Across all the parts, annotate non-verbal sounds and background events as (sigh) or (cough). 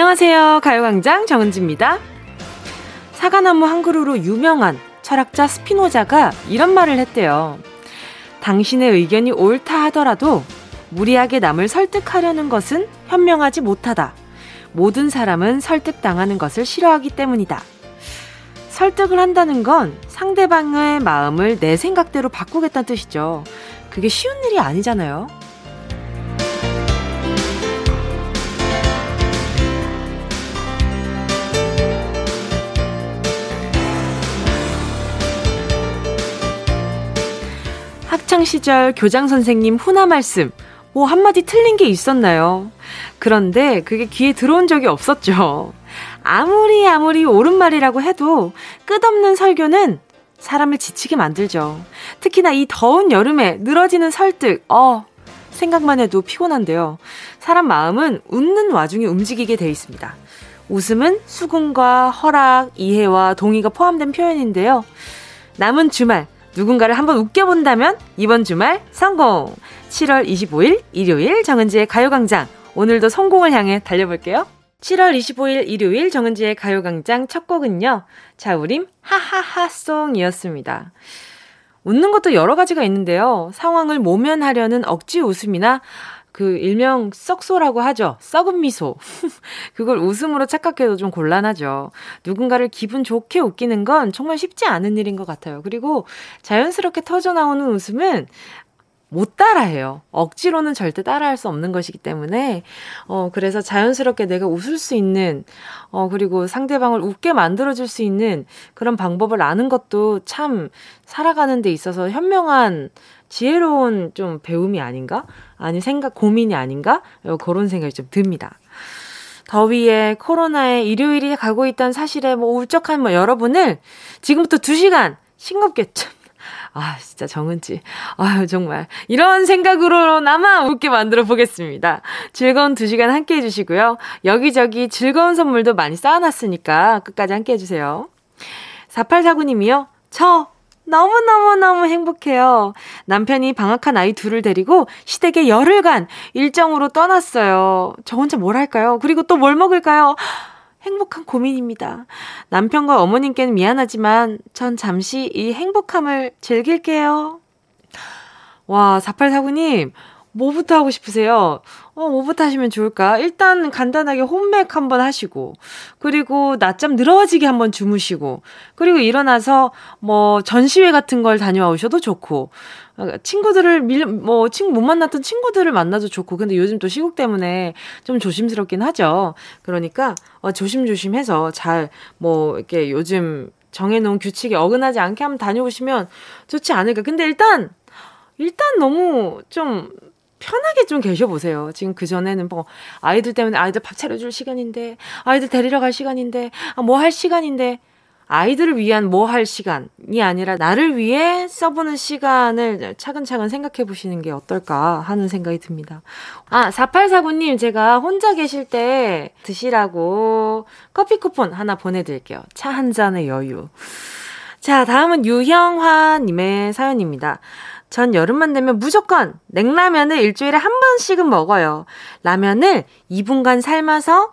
안녕하세요. 가요광장 정은지입니다. 사과나무 한 그루로 유명한 철학자 스피노자가 이런 말을 했대요. 당신의 의견이 옳다 하더라도 무리하게 남을 설득하려는 것은 현명하지 못하다. 모든 사람은 설득당하는 것을 싫어하기 때문이다. 설득을 한다는 건 상대방의 마음을 내 생각대로 바꾸겠다는 뜻이죠. 그게 쉬운 일이 아니잖아요. 학창시절 교장 선생님 훈화 말씀, 뭐 한마디 틀린 게 있었나요? 그런데 그게 귀에 들어온 적이 없었죠. 아무리 아무리 옳은 말이라고 해도 끝없는 설교는 사람을 지치게 만들죠. 특히나 이 더운 여름에 늘어지는 설득, 어, 생각만 해도 피곤한데요. 사람 마음은 웃는 와중에 움직이게 돼 있습니다. 웃음은 수긍과 허락, 이해와 동의가 포함된 표현인데요. 남은 주말, 누군가를 한번 웃겨본다면 이번 주말 성공! 7월 25일 일요일 정은지의 가요광장. 오늘도 성공을 향해 달려볼게요. 7월 25일 일요일 정은지의 가요광장 첫 곡은요. 자우림 하하하송이었습니다. 웃는 것도 여러 가지가 있는데요. 상황을 모면하려는 억지 웃음이나 그 일명 썩소라고 하죠. 썩은 미소. (laughs) 그걸 웃음으로 착각해도 좀 곤란하죠. 누군가를 기분 좋게 웃기는 건 정말 쉽지 않은 일인 것 같아요. 그리고 자연스럽게 터져 나오는 웃음은 못 따라해요. 억지로는 절대 따라할 수 없는 것이기 때문에, 어, 그래서 자연스럽게 내가 웃을 수 있는, 어, 그리고 상대방을 웃게 만들어 줄 수 있는 그런 방법을 아는 것도 참 살아가는 데 있어서 현명한, 지혜로운 좀 배움이 아닌가? 아니, 생각, 고민이 아닌가? 어, 그런 생각이 좀 듭니다. 더위에 코로나에 일요일이 가고 있다는 사실에 뭐 울적한 뭐 여러분을 지금부터 2시간 싱겁게 참 아, 진짜 정은지. 아유, 정말. 이런 생각으로나마 웃게 만들어 보겠습니다. 즐거운 두 시간 함께 해주시고요. 여기저기 즐거운 선물도 많이 쌓아놨으니까 끝까지 함께 해주세요. 4849님이요. 저 너무너무너무 행복해요. 남편이 방학한 아이 둘을 데리고 시댁에 열흘간 일정으로 떠났어요. 저 혼자 뭘 할까요? 그리고 또 뭘 먹을까요? 행복한 고민입니다. 남편과 어머님께는 미안하지만 전 잠시 이 행복함을 즐길게요. 와, 4849님, 뭐부터 하고 싶으세요? 어, 뭐부터 하시면 좋을까? 일단 간단하게 홈맥 한번 하시고, 그리고 낮잠 늘어지게 한번 주무시고, 그리고 일어나서 뭐 전시회 같은 걸 다녀와 오셔도 좋고, 친구들을 밀, 뭐, 친구 못 만났던 친구들을 만나도 좋고, 근데 요즘 또 시국 때문에 좀 조심스럽긴 하죠. 그러니까, 어, 조심조심해서 잘, 뭐, 이렇게 요즘 정해놓은 규칙에 어긋나지 않게 한번 다녀오시면 좋지 않을까. 근데 일단, 일단 너무 좀 편하게 좀 계셔보세요. 지금 그전에는 뭐, 아이들 때문에 아이들 밥 차려줄 시간인데, 아이들 데리러 갈 시간인데, 아, 뭐 할 시간인데, 아이들을 위한 뭐 할 시간이 아니라 나를 위해 써보는 시간을 차근차근 생각해 보시는 게 어떨까 하는 생각이 듭니다. 아, 4849님, 제가 혼자 계실 때 드시라고 커피 쿠폰 하나 보내드릴게요. 차 한 잔의 여유. 자, 다음은 유형화님의 사연입니다. 전 여름만 되면 무조건 냉라면을 일주일에 한 번씩은 먹어요. 라면을 2분간 삶아서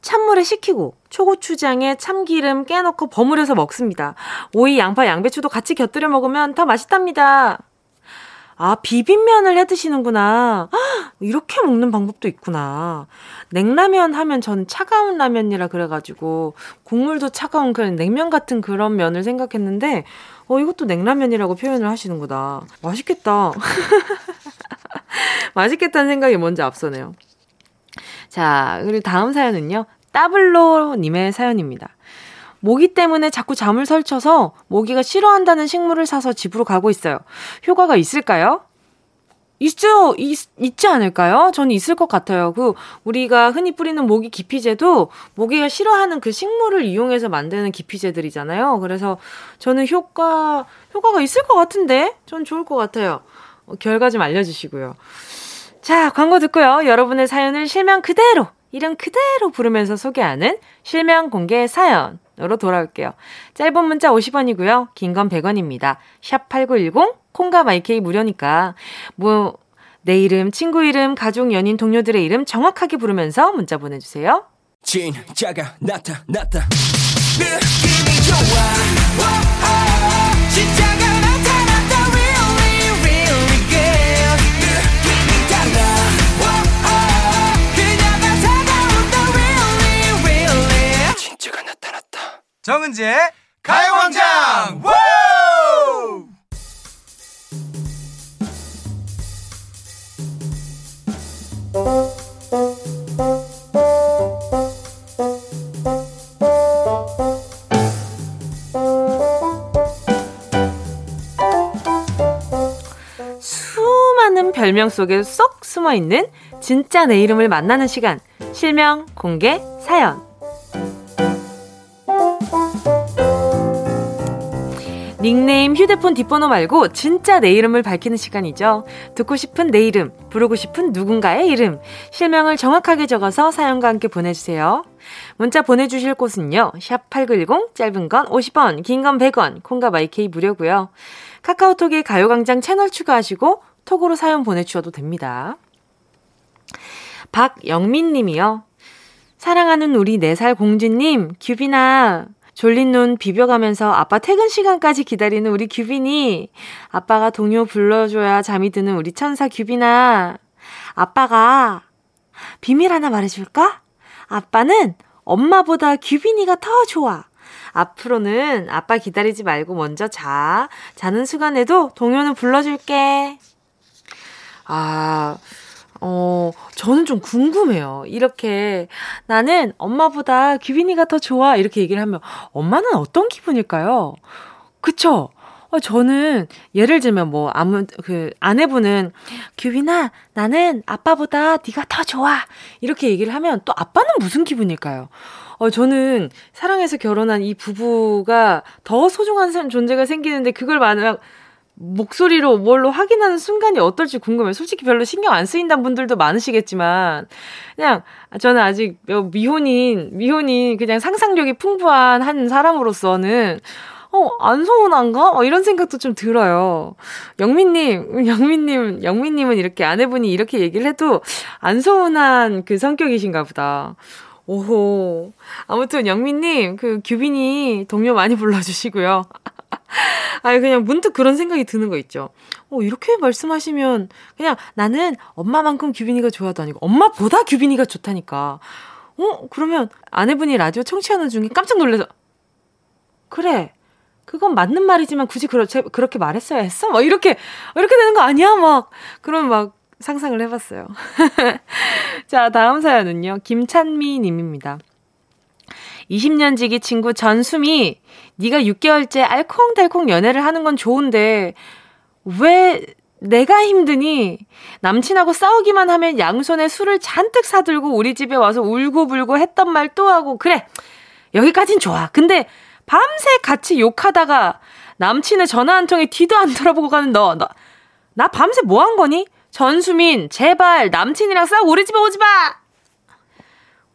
찬물에 식히고 초고추장에 참기름 깨놓고 버무려서 먹습니다. 오이, 양파, 양배추도 같이 곁들여 먹으면 더 맛있답니다. 아, 비빔면을 해 드시는구나. 이렇게 먹는 방법도 있구나. 냉라면 하면 저는 차가운 라면이라 그래가지고, 국물도 차가운 그런 냉면 같은 그런 면을 생각했는데, 어, 이것도 냉라면이라고 표현을 하시는구나. 맛있겠다. (laughs) 맛있겠다는 생각이 먼저 앞서네요. 자, 그리고 다음 사연은요. 따블로님의 사연입니다. 모기 때문에 자꾸 잠을 설쳐서 모기가 싫어한다는 식물을 사서 집으로 가고 있어요. 효과가 있을까요? 있죠, 있, 있지 않을까요? 저는 있을 것 같아요. 그, 우리가 흔히 뿌리는 모기 기피제도 모기가 싫어하는 그 식물을 이용해서 만드는 기피제들이잖아요. 그래서 저는 효과, 효과가 있을 것 같은데? 전 좋을 것 같아요. 어, 결과 좀 알려주시고요. 자, 광고 듣고요. 여러분의 사연을 실명 그대로, 이름 그대로 부르면서 소개하는 실명 공개 사연으로 돌아올게요. 짧은 문자 50원이고요. 긴 건 100원입니다. 샵 8910, 콩과 마이케이 무료니까 뭐 내 이름, 친구 이름, 가족, 연인, 동료들의 이름 정확하게 부르면서 문자 보내주세요. 진짜가 나타났다 느낌이 좋아 오 오 진짜 정은지의 가요광장 수많은 별명 속에 쏙 숨어 있는 진짜 내 이름을 만나는 시간. 실명, 공개, 사연. 닉네임, 휴대폰 뒷번호 말고 진짜 내 이름을 밝히는 시간이죠. 듣고 싶은 내 이름, 부르고 싶은 누군가의 이름, 실명을 정확하게 적어서 사연과 함께 보내주세요. 문자 보내주실 곳은요. 샵 8910, 짧은 건 50원, 긴 건 100원, 콩과 마이케이 무료고요. 카카오톡에 가요광장 채널 추가하시고 톡으로 사연 보내주셔도 됩니다. 박영민 님이요. 사랑하는 우리 4살 공주님, 규빈아. 졸린 눈 비벼가면서 아빠 퇴근 시간까지 기다리는 우리 규빈이. 아빠가 동요 불러줘야 잠이 드는 우리 천사 규빈아. 아빠가 비밀 하나 말해줄까? 아빠는 엄마보다 규빈이가 더 좋아. 앞으로는 아빠 기다리지 말고 먼저 자. 자는 시간에도 동요는 불러줄게. 아, 어, 저는 좀 궁금해요. 이렇게 나는 엄마보다 규빈이가 더 좋아. 이렇게 얘기를 하면 엄마는 어떤 기분일까요? 그쵸? 어, 저는 예를 들면 뭐 아무 그 아내분은 규빈아 나는 아빠보다 네가 더 좋아 이렇게 얘기를 하면 또 아빠는 무슨 기분일까요? 어 저는 사랑해서 결혼한 이 부부가 더 소중한 존재가 생기는데 그걸 만약 목소리로 뭘로 확인하는 순간이 어떨지 궁금해요. 솔직히 별로 신경 안 쓰인다는 분들도 많으시겠지만, 그냥, 저는 아직 미혼인, 미혼인, 그냥 상상력이 풍부한 한 사람으로서는, 어, 안 서운한가? 어, 이런 생각도 좀 들어요. 영민님, (laughs) 영민님, 영민님은 이렇게 아내분이 이렇게 얘기를 해도 안 서운한 그 성격이신가 보다. 오호. 아무튼 영민님, 그 규빈이 동료 많이 불러주시고요. 아니, 그냥 문득 그런 생각이 드는 거 있죠. 어, 이렇게 말씀하시면, 그냥 나는 엄마만큼 규빈이가 좋아도 아니고, 엄마보다 규빈이가 좋다니까. 어, 그러면 아내분이 라디오 청취하는 중에 깜짝 놀라서, 그래. 그건 맞는 말이지만 굳이 그러, 그렇게 말했어야 했어? 막 이렇게, 이렇게 되는 거 아니야? 막, 그런 막 상상을 해봤어요. (laughs) 자, 다음 사연은요. 김찬미 님입니다. 20년 지기 친구 전수미, 네가 6개월째 알콩달콩 연애를 하는 건 좋은데 왜 내가 힘드니? 남친하고 싸우기만 하면 양손에 술을 잔뜩 사들고 우리 집에 와서 울고불고 했던 말 또 하고 그래 여기까진 좋아. 근데 밤새 같이 욕하다가 남친의 전화 한 통에 뒤도 안 돌아보고 가는 너, 너, 나 밤새 뭐 한 거니? 전수민, 제발 남친이랑 싸우고 우리 집에 오지 마!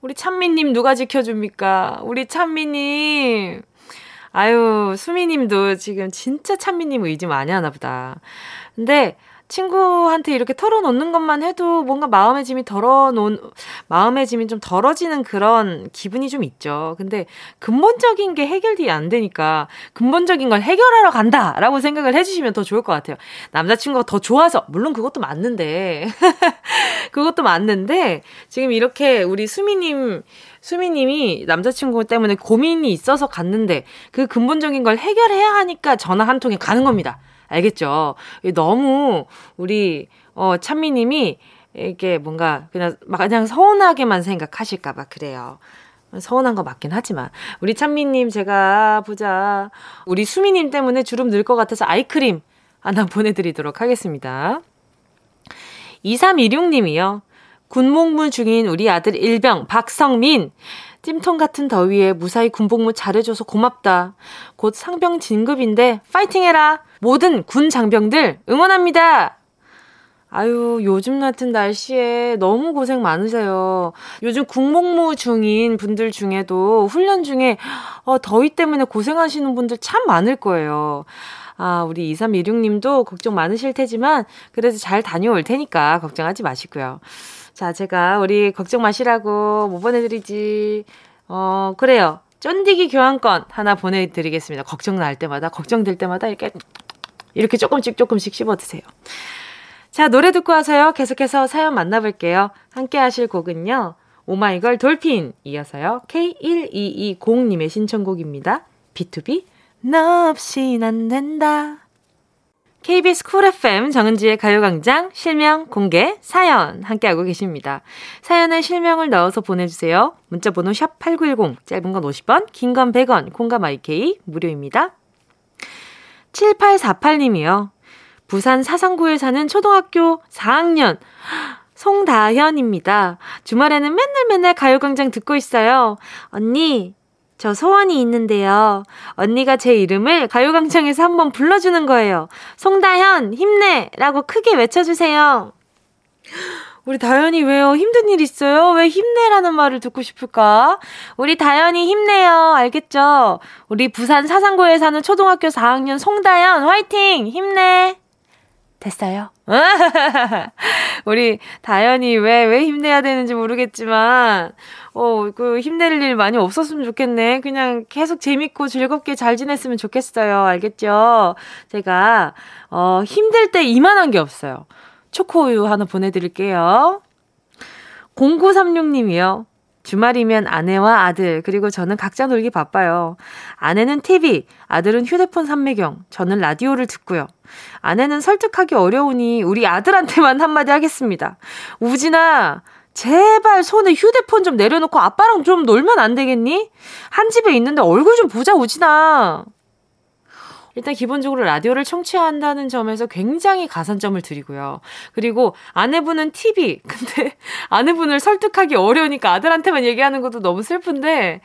우리 찬미님 누가 지켜줍니까? 우리 찬미님. 아유, 수미님도 지금 진짜 찬미님 의지 많이 하나 보다. 근데 친구한테 이렇게 털어놓는 것만 해도 뭔가 마음의 짐이 덜어놓은, 마음의 짐이 좀 덜어지는 그런 기분이 좀 있죠. 근데 근본적인 게 해결이 안 되니까 근본적인 걸 해결하러 간다! 라고 생각을 해주시면 더 좋을 것 같아요. 남자친구가 더 좋아서, 물론 그것도 맞는데, (laughs) 그것도 맞는데, 지금 이렇게 우리 수미님, 수미님이 남자친구 때문에 고민이 있어서 갔는데 그 근본적인 걸 해결해야 하니까 전화 한 통에 가는 겁니다. 알겠죠? 너무 우리 어 찬미님이 이게 뭔가 그냥 그냥 서운하게만 생각하실까봐 그래요. 서운한 거 맞긴 하지만 우리 찬미님 제가 보자 우리 수미님 때문에 주름 늘 것 같아서 아이크림 하나 (laughs) 보내드리도록 하겠습니다. 2316님이요. 군복무 중인 우리 아들 일병 박성민. 찜통 같은 더위에 무사히 군복무 잘해줘서 고맙다. 곧 상병 진급인데 파이팅 해라. 모든 군 장병들 응원합니다. 아유, 요즘 같은 날씨에 너무 고생 많으세요. 요즘 군복무 중인 분들 중에도 훈련 중에 어, 더위 때문에 고생하시는 분들 참 많을 거예요. 아, 우리 2316님도 걱정 많으실 테지만 그래도 잘 다녀올 테니까 걱정하지 마시고요. 자, 제가 우리 걱정 마시라고 뭐 보내드리지. 어, 그래요. 쫀디기 교환권 하나 보내드리겠습니다. 걱정 날 때마다, 걱정될 때마다 이렇게, 이렇게 조금씩 조금씩 씹어 드세요. 자, 노래 듣고 와서요. 계속해서 사연 만나볼게요. 함께 하실 곡은요. 오마이걸 돌핀 이어서요. K1220님의 신청곡입니다. B2B 너 없인 안 된다. KBS 쿨 FM 정은지의 가요광장 실명 공개 사연 함께하고 계십니다. 사연에 실명을 넣어서 보내주세요. 문자번호 샵8910 짧은 건 50원 긴 건 100원 콩감 IK 무료입니다. 7848님이요. 부산 사상구에 사는 초등학교 4학년 송다현입니다. 주말에는 맨날 맨날 가요광장 듣고 있어요. 언니, 저 소원이 있는데요. 언니가 제 이름을 가요광장에서 한번 불러주는 거예요. 송다현, 힘내! 라고 크게 외쳐주세요. 우리 다현이 왜요? 힘든 일 있어요? 왜 힘내라는 말을 듣고 싶을까? 우리 다현이 힘내요. 알겠죠? 우리 부산 사상구에 사는 초등학교 4학년 송다현, 화이팅! 힘내! 됐어요. (laughs) 우리 다현이 왜, 왜 힘내야 되는지 모르겠지만, 어, 그 힘낼 일 많이 없었으면 좋겠네. 그냥 계속 재밌고 즐겁게 잘 지냈으면 좋겠어요. 알겠죠? 제가, 어, 힘들 때 이만한 게 없어요. 초코우유 하나 보내드릴게요. 0936님이요. 주말이면 아내와 아들, 그리고 저는 각자 놀기 바빠요. 아내는 TV, 아들은 휴대폰 삼매경, 저는 라디오를 듣고요. 아내는 설득하기 어려우니 우리 아들한테만 한마디 하겠습니다. 우진아, 제발 손에 휴대폰 좀 내려놓고 아빠랑 좀 놀면 안 되겠니? 한 집에 있는데 얼굴 좀 보자, 우진아. 일단 기본적으로 라디오를 청취한다는 점에서 굉장히 가산점을 드리고요. 그리고 아내분은 TV. (laughs) 근데 아내분을 설득하기 어려우니까 아들한테만 얘기하는 것도 너무 슬픈데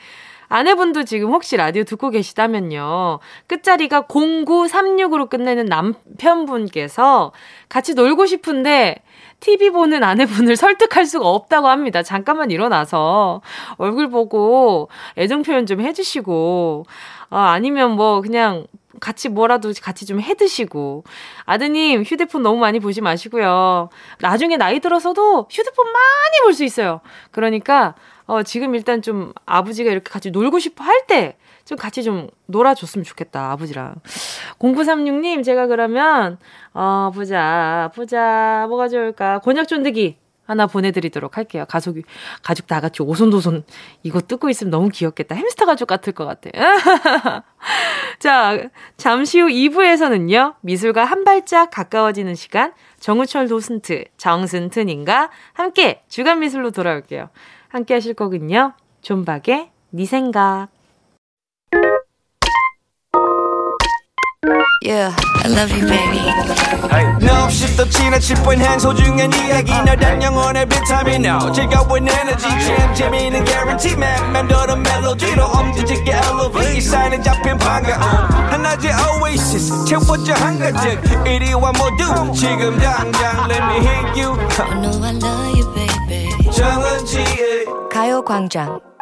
아내분도 지금 혹시 라디오 듣고 계시다면요. 끝자리가 0936으로 끝내는 남편분께서 같이 놀고 싶은데 TV 보는 아내분을 (laughs) 설득할 수가 없다고 합니다. 잠깐만 일어나서 얼굴 보고 애정 표현 좀 해주시고, 어, 아니면 뭐 그냥 같이 뭐라도 같이 좀 해 드시고. 아드님, 휴대폰 너무 많이 보지 마시고요. 나중에 나이 들어서도 휴대폰 많이 볼 수 있어요. 그러니까, 어, 지금 일단 좀 아버지가 이렇게 같이 놀고 싶어 할 때, 좀 같이 좀 놀아줬으면 좋겠다, 아버지랑. 0936님, 제가 그러면, 어, 보자, 보자, 뭐가 좋을까. 곤약 쫀득이 하나 보내드리도록 할게요. 가족이, 가족 다 같이 오손도손 이거 뜯고 있으면 너무 귀엽겠다. 햄스터 가족 같을 것 같아. (laughs) 자, 잠시 후 2부에서는요, 미술과 한 발짝 가까워지는 시간, 정우철 도슨트, 정슨트님과 함께 주간 미술로 돌아올게요. 함께 하실 거군요. 존박의 네 생각. Yeah, I love you, baby. No, 없이 또 지나칠 뻔한 소중한 이야기. 너란 영혼의 비타민 No 즐거운 에너지 참 재미있는 guarantee. man 맘대로 멜로디로 엄지짓게 elevate. 이 사인에 잡힌 반가움 하나의 oasis. 채워져 한가득 이리와 모두 지금 당장 let me hit you. I know I love you, baby. 정은지의 가요광장.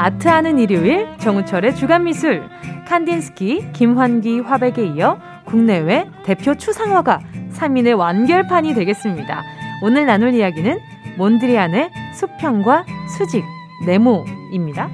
아트하는 일요일 정우철의 주간미술 칸딘스키, 김환기 화백에 이어 국내외 대표 추상화가 3인의 완결판이 되겠습니다. 오늘 나눌 이야기는 몬드리안의 수평과 수직, 네모입니다.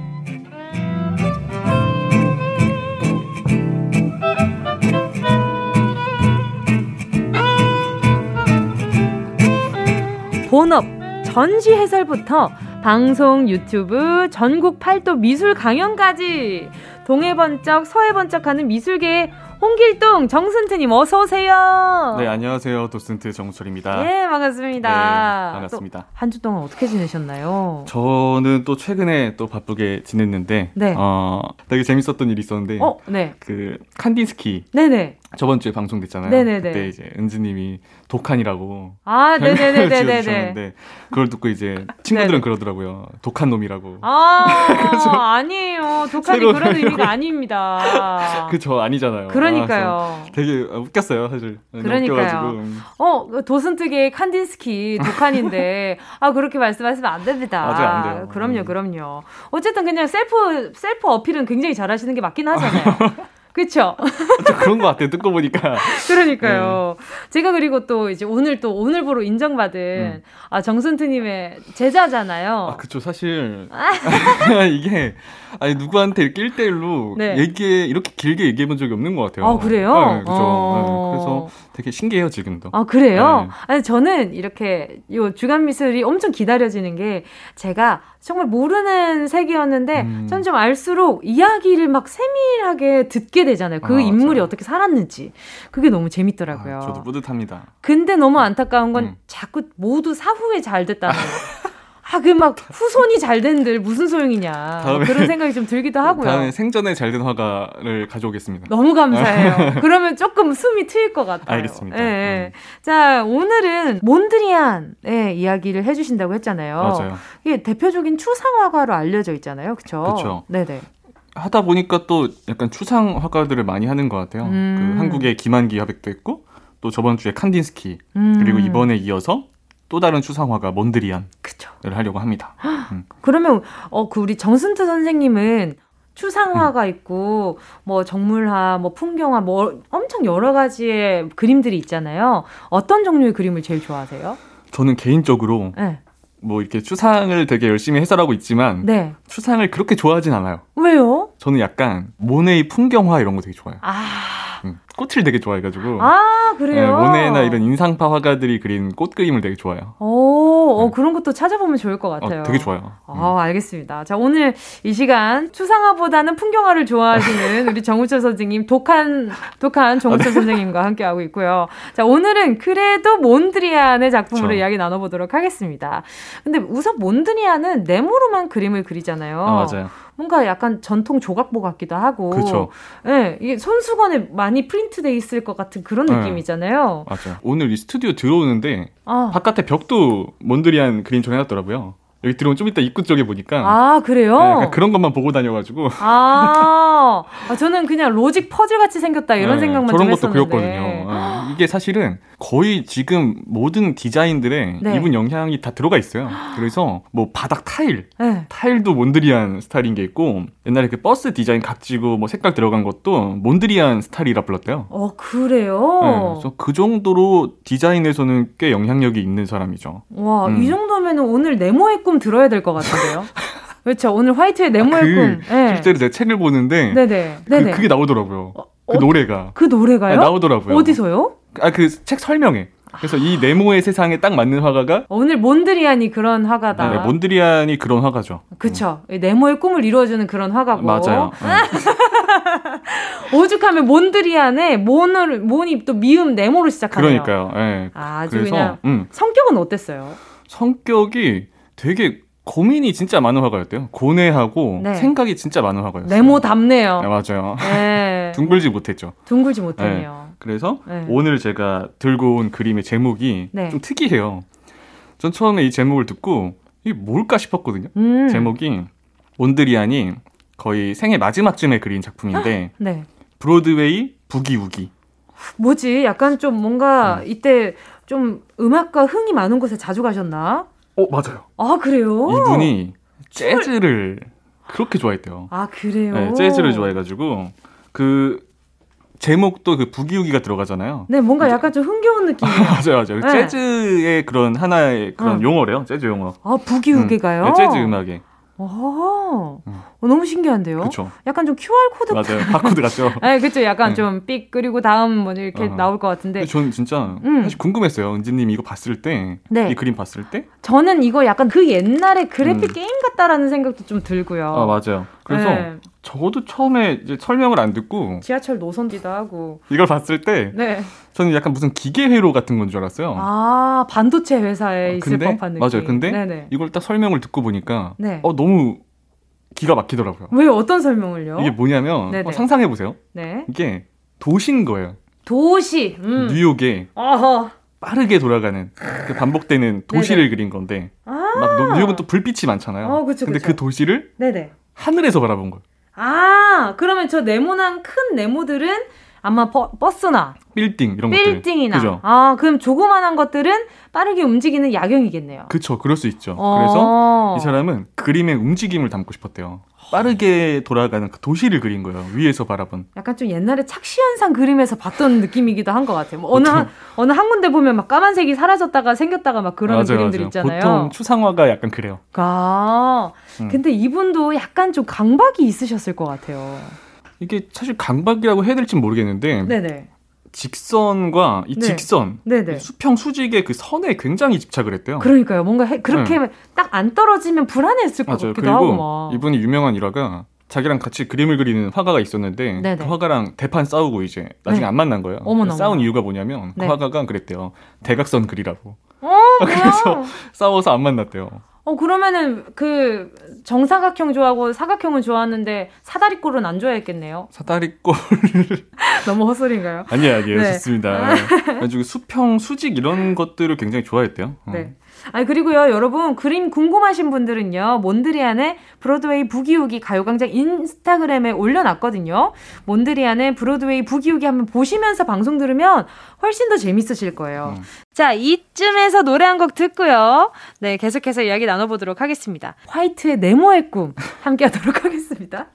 본업, 전시 해설부터 방송, 유튜브, 전국 팔도 미술 강연까지 동해 번쩍 서해 번쩍하는 미술계의 홍길동 정순트님 어서 오세요. 네, 안녕하세요. 도슨트 정철입니다. 예, 반갑습니다. 네, 반갑습니다. 한 주 동안 어떻게 지내셨나요? 저는 또 최근에 또 바쁘게 지냈는데, 네. 어, 되게 재밌었던 일이 있었는데, 어, 네. 그 칸딘스키 네네. 저번 주에 방송됐잖아요. 네네네. 그때 이제 은지님이 독한이라고 아, (laughs) 네네네네네네. 지어주셨는데 그걸 듣고 이제 친구들은 네네. 그러더라고요. 독한 놈이라고. 아, (laughs) 아니에요. 독한이 그런 의미가 아닙니다. (laughs) 그 저 아니잖아요. 아, 그러니까요. 그래서 되게 웃겼어요, 사실. 너무 그러니까요. 음. 어, 도슨트계의 칸딘스키 독한인데, 아, 그렇게 말씀하시면 안 됩니다. 맞아요, 안 돼요. 그럼요, 음. 그럼요. 어쨌든 그냥 self, self 어필은 굉장히 잘하시는 게 맞긴 하잖아요. 그쵸? 저 그런 것 같아요. 듣고 보니까. (laughs) 그러니까요. 제가 그리고 또 이제 오늘 또 오늘부로 인정받은 아, 정순트님의 제자잖아요. 음. 아, 그쵸. 사실 (laughs) 이게 아니 누구한테 이렇게 1대1로 네. 얘기해 이렇게 길게 얘기해 본 적이 없는 것 같아요. 아, 그래요? 네, 그죠. 어. 네, 그래서 되게 신기해요, 지금도. 아, 그래요? 네. 아니, 저는 이렇게, 요 주간 미술이 엄청 기다려지는 게, 제가 정말 모르는 세계였는데, 음. 전좀 알수록 이야기를 막 세밀하게 듣게 되잖아요. 그 아, 인물이 맞아요. 어떻게 살았는지. 그게 너무 재밌더라고요. 아, 저도 뿌듯합니다. 근데 너무 안타까운 건 음. 자꾸 모두 사후에 잘 됐다는 (laughs) 거. 아, 그 막 후손이 잘 된들 무슨 소용이냐. 다음에- 그런 생각이 좀 들기도 하고요. 다음에 생전에 잘 된 화가를 가져오겠습니다. 너무 감사해요. (laughs) 그러면 조금 숨이 트일 것 같아요. 알겠습니다. 예, 예. 자, 오늘은 몬드리안의 이야기를 해주신다고 했잖아요. 맞아요. 이게 대표적인 추상 화가로 알려져 있잖아요. 그쵸? 그쵸. 네네. 하다 보니까 또 약간 추상 화가들을 많이 하는 것 같아요. 음. 그 한국의 김한기 화백도 했고 또 저번 주에 칸딘스키 음. 그리고 이번에 이어서 또 다른 추상 화가 몬드리안을 그쵸. 하려고 합니다. 음. 그러면, 어, 그 우리 정순트 선생님은 추상화가 음. 있고, 뭐 정물화, 뭐 풍경화, 뭐 엄청 여러 가지의 그림들이 있잖아요. 어떤 종류의 그림을 제일 좋아하세요? 저는 개인적으로 네. 뭐 이렇게 추상을 되게 열심히 해설하고 있지만 네. 추상을 그렇게 좋아하진 않아요. 왜요? 저는 약간 모네의 풍경화 이런 거 되게 좋아해요. 아, 음, 꽃을 되게 좋아해가지고 아, 네, 그래요? 모네나 이런 인상파 화가들이 그린 꽃 그림을 되게 좋아해요. 오, 어, 네. 그런 것도 찾아보면 좋을 것 같아요. 어, 되게 좋아요. 음. 아, 알겠습니다. 자, 오늘 이 시간 추상화보다는 풍경화를 좋아하시는 우리 정우철 선생님, 독한, 독한 정우철 선생님과 함께하고 있고요. 자, 오늘은 그래도 몬드리안의 작품으로 그쵸. 이야기 나눠보도록 하겠습니다. 근데 우선 몬드리안은 네모로만 그림을 그리잖아요. 아, 맞아요. 뭔가 약간 전통 조각보 같기도 하고. 그쵸. 예, 이게 손수건에 많이 프린트돼 있을 것 같은 그런 네. 느낌이잖아요. 맞아요. 오늘 이 스튜디오 들어오는데 아, 바깥에 벽도 몬드리안 그림 좀 해놨더라고요. 여기 들어오면 좀 이따 입구 쪽에 보니까 아 그래요? 네, 약간 그런 것만 보고 다녀가지고 아, 아, 저는 그냥 로직 퍼즐 같이 생겼다 이런 네, 생각만 저런 좀 것도 했었는데. 그렸거든요. 아, 이게 사실은 거의 지금 모든 디자인들의 네. 입은 영향이 다 들어가 있어요. 그래서 뭐 바닥 타일, 네. 타일도 몬드리안 스타일인 게 있고 옛날에 그 버스 디자인 각지고 뭐 색깔 들어간 것도 몬드리안 스타일이라 불렀대요. 어 그래요? 네, 그래서 그 정도로 디자인에서는 꽤 영향력이 있는 사람이죠. 와, 음. 이 정도면은 오늘 네모의 꿈 들어야 될 것 같은데요? (laughs) 그렇죠. 오늘 화이트의 네모의 그 꿈. 네. 실제로 제가 책을 보는데 네네. 그, 네네. 그 게 나오더라고요. 어, 그 어, 노래가 그 노래가요? 아니, 나오더라고요. 어디서요? 아 그 책 설명에. 그래서 이 네모의 세상에 딱 맞는 화가가 오늘 몬드리안이 그런 화가다. 네, 몬드리안이 그런 화가죠. 그쵸. 이 네모의 꿈을 이루어주는 그런 화가고. 맞아요. (laughs) 네. 오죽하면 몬드리안에 몬을, 몬이 또 미음 네모로 시작하네요. 그러니까요. 예. 아주 그래서 그냥 음, 성격은 어땠어요? 성격이 되게 고민이 진짜 많은 화가였대요. 고뇌하고 네. 생각이 진짜 많은 화가였어요. 네모 답네요. 네, 맞아요. 네. (laughs) 둥글지 못했죠. 둥글지 못했네요. 그래서 네. 오늘 제가 들고 온 그림의 제목이 네. 좀 특이해요. 전 처음에 이 제목을 듣고 이게 뭘까 싶었거든요. 음. 제목이 몬드리안이 거의 생애 마지막쯤에 그린 작품인데 네. 브로드웨이 부기우기. 뭐지? 약간 좀 뭔가 음. 이때 좀 음악과 흥이 많은 곳에 자주 가셨나? 어 맞아요. 아, 그래요? 이분이 재즈를 그렇게 좋아했대요. 아, 그래요? 네, 재즈를 좋아해가지고 그 제목도 그 부기우기가 들어가잖아요. 네, 뭔가 약간 좀 흥겨운 (laughs) 느낌이에요. 맞아요, 맞아요. 네. 재즈의 그런 하나의 그런 어. 용어래요. 재즈 용어. 아, 부기우기가요? 네, 재즈 음악에. 어, 음. 어, 너무 신기한데요? 그렇죠. 약간 좀 QR코드. 맞아요. 바코드 같죠. 네, (laughs) 그쵸. 약간 네. 좀 삑, 그리고 다음 뭐 이렇게 어. 나올 것 같은데. 저는 진짜 음. 사실 궁금했어요. 은지님이 이거 봤을 때, 네. 이 그림 봤을 때, 저는 이거 약간 그 옛날에 그래픽 음. 게임 같다라는 생각도 좀 들고요. 아 맞아요. 그래서 네. 저도 처음에 이제 설명을 안 듣고 지하철 노선지도 하고. 이걸 봤을 때 네. 저는 약간 무슨 기계 회로 같은 건 줄 알았어요. 아, 반도체 회사에 어, 있을 근데 법한 느낌. 맞아요. 근데 네네. 이걸 딱 설명을 듣고 보니까 네. 어 너무 기가 막히더라고요. 왜 어떤 설명을요? 이게 뭐냐면 네네. 어, 상상해 보세요. 네. 이게 도시인 거예요. 도시. 음. 뉴욕에 어허. 빠르게 돌아가는 그 반복되는 도시를 그린 건데 아. 막 노- 뉴욕은 또 불빛이 많잖아요. 어, 그쵸, 근데 그쵸. 그 도시를 네네. 하늘에서 바라본 거예요. 아, 그러면 저 네모난 큰 네모들은 아마 버, 버스나 빌딩 이런 것들. 빌딩이나 그죠? 아, 그럼 조그만한 것들은 빠르게 움직이는 야경이겠네요. 그쵸, 그럴 수 있죠. 어. 그래서 이 사람은 그림의 움직임을 담고 싶었대요. 빠르게 돌아가는 그 도시를 그린 거예요. 위에서 바라본. 약간 좀 옛날에 착시현상 그림에서 봤던 느낌이기도 한 것 같아요. 뭐 어느 한, 어느 한 군데 보면 막 까만색이 사라졌다가 생겼다가 막 그런 그림들 있잖아요. 보통 추상화가 약간 그래요. 아, 음. 근데 이분도 약간 좀 강박이 있으셨을 것 같아요. 이게 사실 강박이라고 해야 될지 모르겠는데 네네. 직선과 이 네. 직선. 이 수평 수직의 그 선에 굉장히 집착을 했대요. 그러니까요. 뭔가 해- 그렇게 딱안 떨어지면 불안했을 것 맞아요. 같기도 하고 그리고 막. 이분이 유명한 일화가 자기랑 같이 그림을 그리는 화가가 있었는데 네네. 그 화가랑 대판 싸우고 이제 나중에 네. 안 만난 거예요. 어머나, 싸운 어머나. 이유가 뭐냐면 네. 그 화가가 그랬대요. 대각선 그리라고. 어, (laughs) 그래서? 싸워서 안 만났대요. 어, 그러면은 그 정사각형 좋아하고 사각형은 좋아하는데 사다리꼴은 안 좋아했겠네요. 사다리꼴 (laughs) 너무 헛소리인가요? 아니에요, 아니에요. 네. 좋습니다. (laughs) 아주 수평, 수직 이런 것들을 굉장히 좋아했대요. 어. 네. 아니 그리고요 여러분 그림 궁금하신 분들은요 몬드리안의 브로드웨이 부기우기 가요광장 인스타그램에 올려놨거든요 몬드리안의 브로드웨이 부기우기 한번 보시면서 방송 들으면 훨씬 더 재밌으실 거예요 음. 자 이쯤에서 노래 한 곡 듣고요 네 계속해서 이야기 나눠보도록 하겠습니다 화이트의 네모의 꿈 함께 하도록 하겠습니다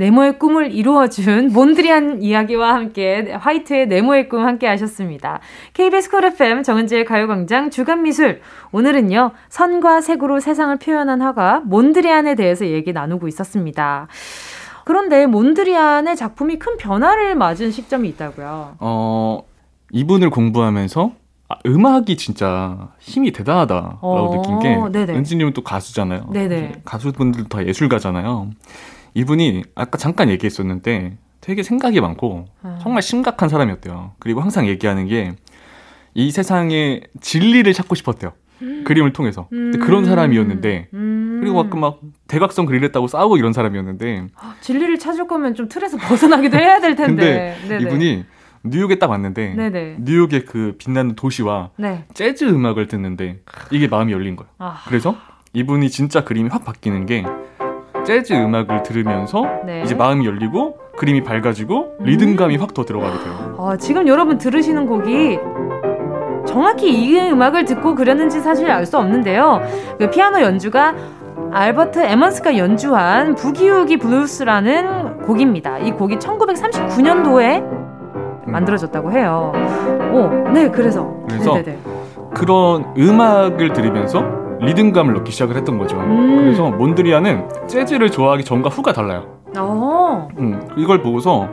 네모의 꿈을 이루어준 몬드리안 이야기와 함께 화이트의 네모의 꿈 함께 하셨습니다. KBS 쿨 FM 정은지의 가요광장 주간미술. 오늘은요, 선과 색으로 세상을 표현한 화가 몬드리안에 대해서 얘기 나누고 있었습니다. 그런데 몬드리안의 작품이 큰 변화를 맞은 시점이 있다고요. 어, 이분을 공부하면서 아, 음악이 진짜 힘이 대단하다라고 어, 느낀 게 네네. 은지님은 또 가수잖아요. 네네. 가수분들 다 예술가잖아요. 이분이 아까 잠깐 얘기했었는데 되게 생각이 많고 아. 정말 심각한 사람이었대요. 그리고 항상 얘기하는 게 이 세상의 진리를 찾고 싶었대요. 그림을 통해서. 근데 그런 사람이었는데 음. 그리고 아까 막 대각선 그리겠다고 싸우고 이런 사람이었는데 진리를 찾을 거면 좀 틀에서 벗어나기도 해야 될 텐데. 근데. 이분이 뉴욕에 딱 왔는데 네네. 뉴욕의 그 빛나는 도시와 네. 재즈 음악을 듣는데 이게 마음이 열린 거예요. 아, 그래서 이분이 진짜 그림이 확 바뀌는 게 재즈 음악을 들으면서 네. 이제 마음이 열리고 그림이 밝아지고 리듬감이 확더 들어가게 돼요. 아, 지금 여러분 들으시는 곡이 정확히 이 음악을 듣고 그렸는지 사실 알 수 없는데요. 그 피아노 연주가 알버트 에먼스가 연주한 부기우기 블루스라는 곡입니다. 이 곡이 1939년도에 만들어졌다고 해요. 오, 네, 그래서. 그래서 네네네. 그런 음악을 들으면서 리듬감을 넣기 시작을 했던 거죠. 음. 그래서 몬드리안은 재즈를 좋아하기 전과 후가 달라요. 어, 음, 이걸 보고서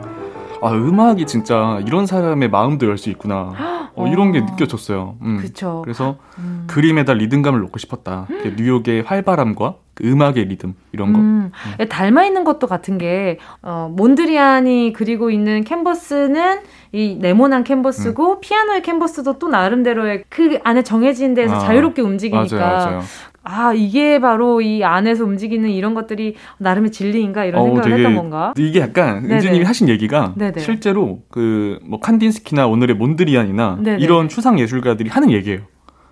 아 음악이 진짜 이런 사람의 마음도 열 수 있구나. 어, 이런 게 어. 느껴졌어요. 음. 그래서 음. 그림에다 리듬감을 넣고 싶었다. 그 뉴욕의 활발함과 그 음악의 리듬 이런 거. 음, 닮아 있는 것도 같은 게 어, 몬드리안이 그리고 있는 캔버스는 이 네모난 캔버스고 피아노의 캔버스도 또 나름대로의 그 안에 정해진 데서 아, 자유롭게 움직이니까 맞아요, 맞아요. 아 이게 바로 이 안에서 움직이는 이런 것들이 나름의 진리인가 이런 어우, 생각을 되게 했던 건가? 이게 약간. 은지님이 하신 얘기가 네네. 실제로 그 뭐 칸딘스키나 오늘의 몬드리안이나 네네. 이런 추상 예술가들이 하는 얘기예요.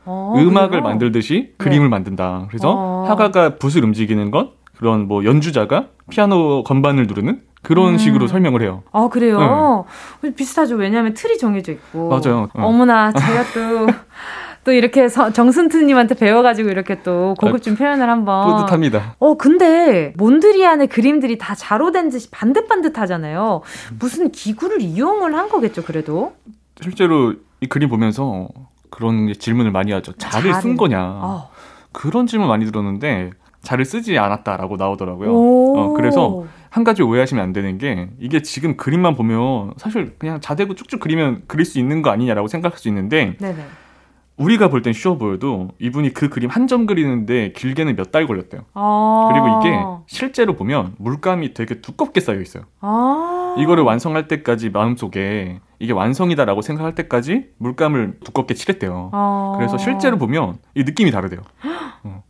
어, 음악을 그래요? 만들듯이 그림을 만든다. 그래서 어. 화가가 붓을 움직이는 것, 그런 뭐 연주자가 피아노 건반을 누르는 그런 음. 식으로 설명을 해요. 아 그래요? 비슷하죠. 왜냐하면 틀이 정해져 있고. 네. 맞아요. 어. 어머나 제가 또. (laughs) 또 이렇게 서- 정순트님한테 배워가지고 이렇게 또 고급진 표현을 한번 뿌듯합니다. 어, 근데 몬드리안의 그림들이 다 자로 된 듯이 반듯반듯하잖아요. 무슨 기구를 이용을 한 거겠죠, 그래도? 실제로 이 그림 보면서 그런 질문을 많이 하죠. 자를 자를. 쓴 거냐. 어. 그런 질문 많이 들었는데 자를 쓰지 않았다라고 나오더라고요. 오. 어, 그래서 한 가지 오해하시면 안 되는 게 이게 지금 그림만 보면 사실 그냥 자대고 쭉쭉 그리면 그릴 수 있는 거 아니냐라고 생각할 수 있는데 네네. 우리가 볼 땐 쉬워 보여도 이분이 그 그림 한 점 그리는데 길게는 몇 달 걸렸대요. 아. 그리고 이게 실제로 보면 물감이 되게 두껍게 쌓여 있어요. 아. 이거를 완성할 때까지 마음속에 이게 완성이다라고 생각할 때까지 물감을 두껍게 칠했대요. 아. 그래서 실제로 보면 이 느낌이 다르대요. (gasps)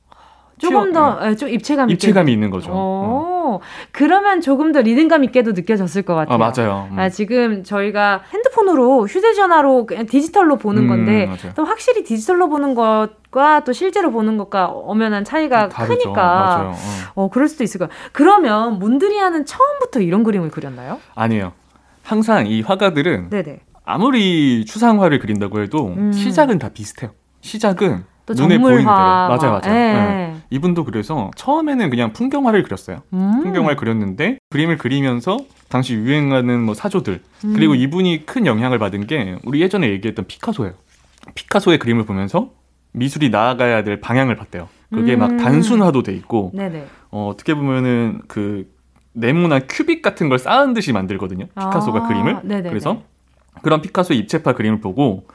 조금 튀어- 더, 예, 좀 입체감. 입체감이 있는 거죠. 어. 오, 그러면 조금 더 리듬감 있게도 느껴졌을 것 같아요. 아 맞아요. 음. 아, 지금 저희가 핸드폰으로 휴대전화로 그냥 디지털로 보는 음, 건데 맞아요. 또 확실히 디지털로 보는 것과 또 실제로 보는 것과 엄연한 차이가 다르죠. 크니까 맞아요. 어. 어 그럴 수도 있을 거예요. 그러면 몬드리안은 처음부터 이런 그림을 그렸나요? 아니에요. 항상 이 화가들은 네네. 아무리 추상화를 그린다고 해도 음. 시작은 다 비슷해요. 시작은 또 눈에 보이는 대로. 맞아요, 막, 맞아요. 예. 네. 이분도 그래서 처음에는 그냥 풍경화를 그렸어요. 음. 풍경화를 그렸는데 그림을 그리면서 당시 유행하는 뭐 사조들 음. 그리고 이분이 큰 영향을 받은 게 우리 예전에 얘기했던 피카소예요. 피카소의 그림을 보면서 미술이 나아가야 될 방향을 봤대요. 그게 음. 막 단순화도 돼 있고 네네. 어, 어떻게 보면은 그 네모난 큐빅 같은 걸 쌓은 듯이 만들거든요. 피카소가 아, 그림을. 네네네. 그래서 그런 피카소의 입체파 그림을 보고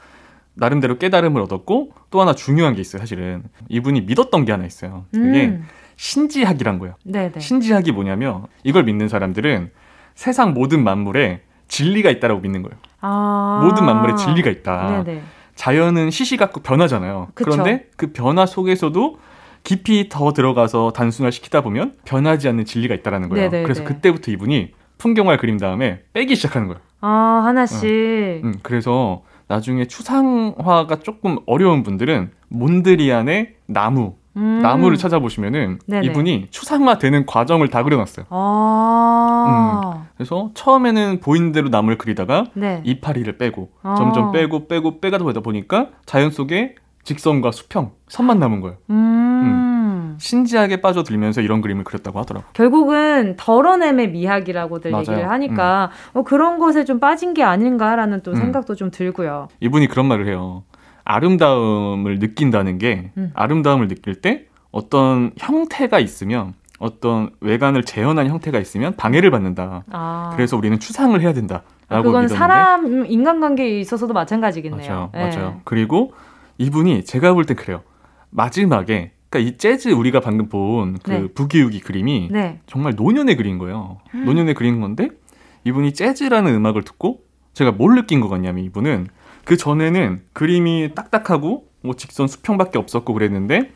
나름대로 깨달음을 얻었고 또 하나 중요한 게 있어요. 사실은 이분이 믿었던 게 하나 있어요. 그게 음. 신지학이란 거예요. 네네. 신지학이 뭐냐면 이걸 믿는 사람들은 세상 모든 만물에 진리가 있다라고 믿는 거예요. 아. 모든 만물에 진리가 있다. 네네. 자연은 시시각각 변하잖아요. 그쵸. 그런데 그 변화 속에서도 깊이 더 들어가서 단순화 시키다 보면 변하지 않는 진리가 있다라는 거예요. 네네네. 그래서 그때부터 이분이 풍경화를 그린 다음에 빼기 시작하는 거예요. 아 하나씩. 음, 그래서 나중에 추상화가 조금 어려운 분들은 몬드리안의 나무, 음. 나무를 찾아보시면은 네네. 이분이 추상화 되는 과정을 다 그려놨어요. 아. 그래서 처음에는 보이는 대로 나무를 그리다가 네. 이파리를 빼고 아. 점점 빼고 빼고 빼가다 보다 보니까 자연 속에 직선과 수평, 선만 남은 거예요. 음. 신지하게 빠져들면서 이런 그림을 그렸다고 하더라고. 결국은 덜어냄의 미학이라고들 맞아요. 음. 얘기를 하니까 뭐 그런 것에 좀 빠진 게 아닌가라는 또 음. 생각도 좀 들고요. 이분이 그런 말을 해요. 아름다움을 느낀다는 게 음. 아름다움을 느낄 때 어떤 형태가 있으면 어떤 외관을 재현한 형태가 있으면 방해를 받는다. 아. 그래서 우리는 추상을 해야 된다 라고 그건 믿었는데 사람 인간관계에 있어서도 마찬가지겠네요. 맞아요, 네. 맞아요. 그리고 이분이 제가 볼 땐 그래요. 마지막에 그러니까 이 재즈 우리가 방금 본그 네. 부기우기 그림이 네. 정말 노년에 그린 거예요. 음. 노년에 그린 건데 이분이 재즈라는 음악을 듣고 제가 뭘 느낀 것 같냐면 이분은 그 전에는 그림이 딱딱하고 뭐 직선 수평밖에 없었고 그랬는데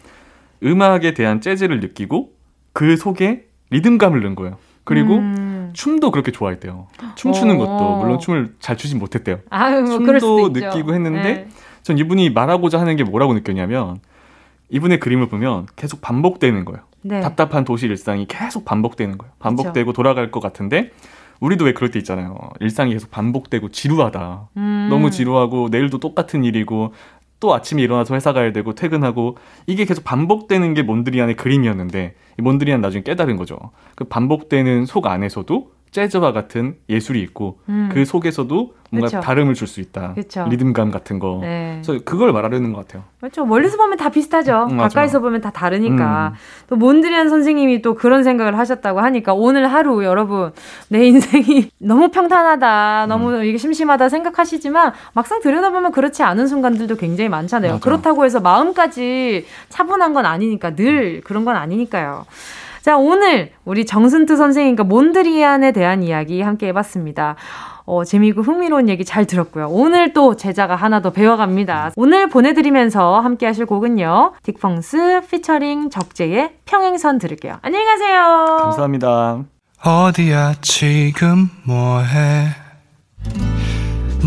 음악에 대한 재즈를 느끼고 그 속에 리듬감을 넣은 거예요. 그리고 음. 춤도 그렇게 좋아했대요. 춤추는 어. 것도 물론 춤을 잘 추진 못했대요. 아유, 뭐 춤도 있죠. 느끼고 했는데 네. 전 이분이 말하고자 하는 게 뭐라고 느꼈냐면 이분의 그림을 보면 계속 반복되는 거예요. 네. 답답한 도시 일상이 계속 반복되는 거예요. 반복되고 돌아갈 것 같은데 우리도 왜 그럴 때 있잖아요. 일상이 계속 반복되고 지루하다. 음. 너무 지루하고 내일도 똑같은 일이고 또 아침에 일어나서 회사 가야 되고 퇴근하고 이게 계속 반복되는 게 몬드리안의 그림이었는데 이 몬드리안 나중에 깨달은 거죠. 그 반복되는 속 안에서도 재즈와 같은 예술이 있고 음. 그 속에서도 뭔가 그쵸. 다름을 줄 수 있다. 그쵸. 리듬감 같은 거. 네. 그래서 그걸 말하려는 것 같아요. 그렇죠. 멀리서 보면 다 비슷하죠. 음. 가까이서 보면 다 다르니까. 음. 또 몬드리안 선생님이 또 그런 생각을 하셨다고 하니까 오늘 하루 여러분 내 인생이 (laughs) 너무 평탄하다, 너무 음. 이게 심심하다 생각하시지만 막상 들여다보면 그렇지 않은 순간들도 굉장히 많잖아요. 맞아. 그렇다고 해서 마음까지 차분한 건 아니니까 늘 그런 건 아니니까요. 자, 오늘 우리 정순트 선생님과 몬드리안에 대한 이야기 함께 해봤습니다. 어, 재미있고 흥미로운 얘기 잘 들었고요. 오늘 또 제자가 하나 더 배워갑니다. 오늘 보내드리면서 함께 하실 곡은요. 딕펑스 피처링 적재의 평행선 들을게요. 안녕히 가세요. 감사합니다. 어디야 지금 뭐해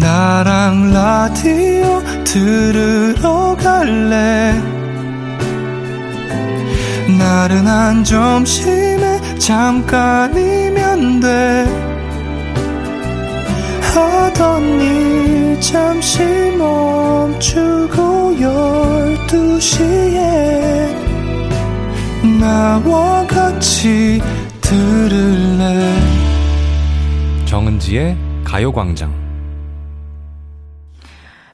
나랑 라디오 들으러 갈래 나른한 점심에 잠깐이면 돼. 하던 일 잠시 멈추고 열두 시에 나와 같이 들을래? 정은지의 가요광장.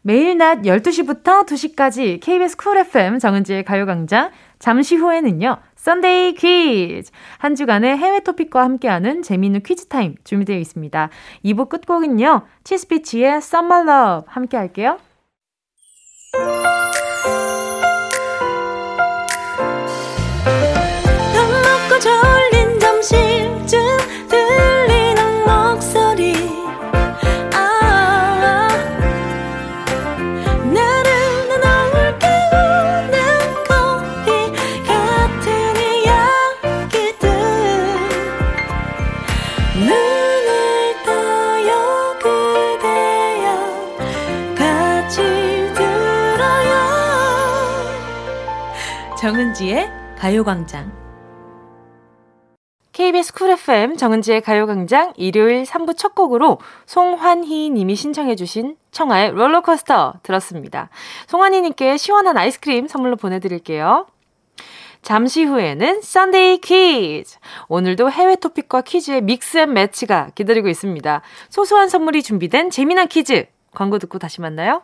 매일 낮 12시부터 2시까지 KBS 쿨 FM 정은지의 가요광장. 잠시 후에는요, Sunday 퀴즈. 한 주간의 해외 토픽과 함께하는 재미있는 퀴즈 타임 준비되어 있습니다. 2부 끝곡은요, 치스피치의 Summer Love 함께 할게요. 정은지의 가요광장. KBS Cool FM 정은지의 가요광장 일요일 3부 첫 곡으로 송환희 님이 신청해 주신 청하의 롤러코스터 들었습니다. 송환희 님께 시원한 아이스크림 선물로 보내드릴게요. 잠시 후에는 Sunday 퀴즈. 오늘도 해외 토픽과 퀴즈의 mix and match가 기다리고 있습니다. 소소한 선물이 준비된 재미난 퀴즈. 광고 듣고 다시 만나요.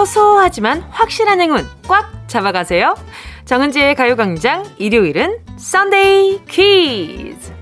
소소하지만 확실한 행운 꽉 잡아가세요. 정은지의 가요광장 일요일은 썬데이 퀴즈.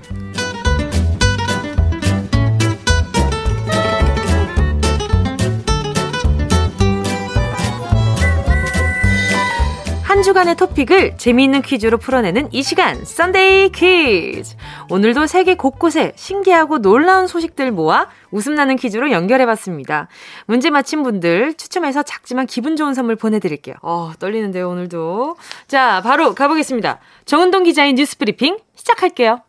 한 주간의 토픽을 재미있는 퀴즈로 풀어내는 이 시간 Sunday 퀴즈. 오늘도 세계 곳곳에 신기하고 놀라운 소식들 모아 웃음나는 퀴즈로 연결해봤습니다. 문제 맞힌 분들 추첨해서 작지만 기분 좋은 선물 보내드릴게요. 어 떨리는데요 오늘도. 자 바로 가보겠습니다. 정은동 기자의 뉴스 브리핑 시작할게요.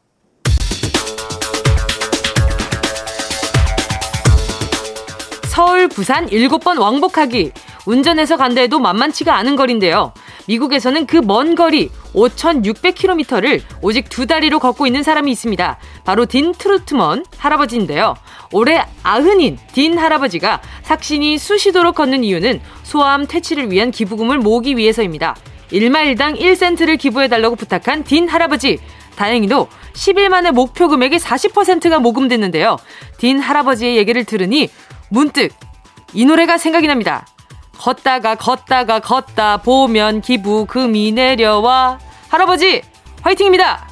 서울, 부산 7번 왕복하기. 운전해서 간다 해도 만만치가 않은 거리인데요. 미국에서는 그 먼 거리 5,600km를 오직 두 다리로 걷고 있는 사람이 있습니다. 바로 딘 트루트먼 할아버지인데요. 올해 아흔인 딘 할아버지가 삭신이 수시도록 걷는 이유는 소아암 퇴치를 위한 기부금을 모으기 위해서입니다. 1마일당 1센트를 기부해달라고 부탁한 딘 할아버지. 다행히도 10일 만에 목표 금액의 40%가 모금됐는데요. 딘 할아버지의 얘기를 들으니 문득 이 노래가 생각이 납니다. 걷다가 걷다가 걷다 보면 기부금이 내려와. 할아버지, 화이팅입니다!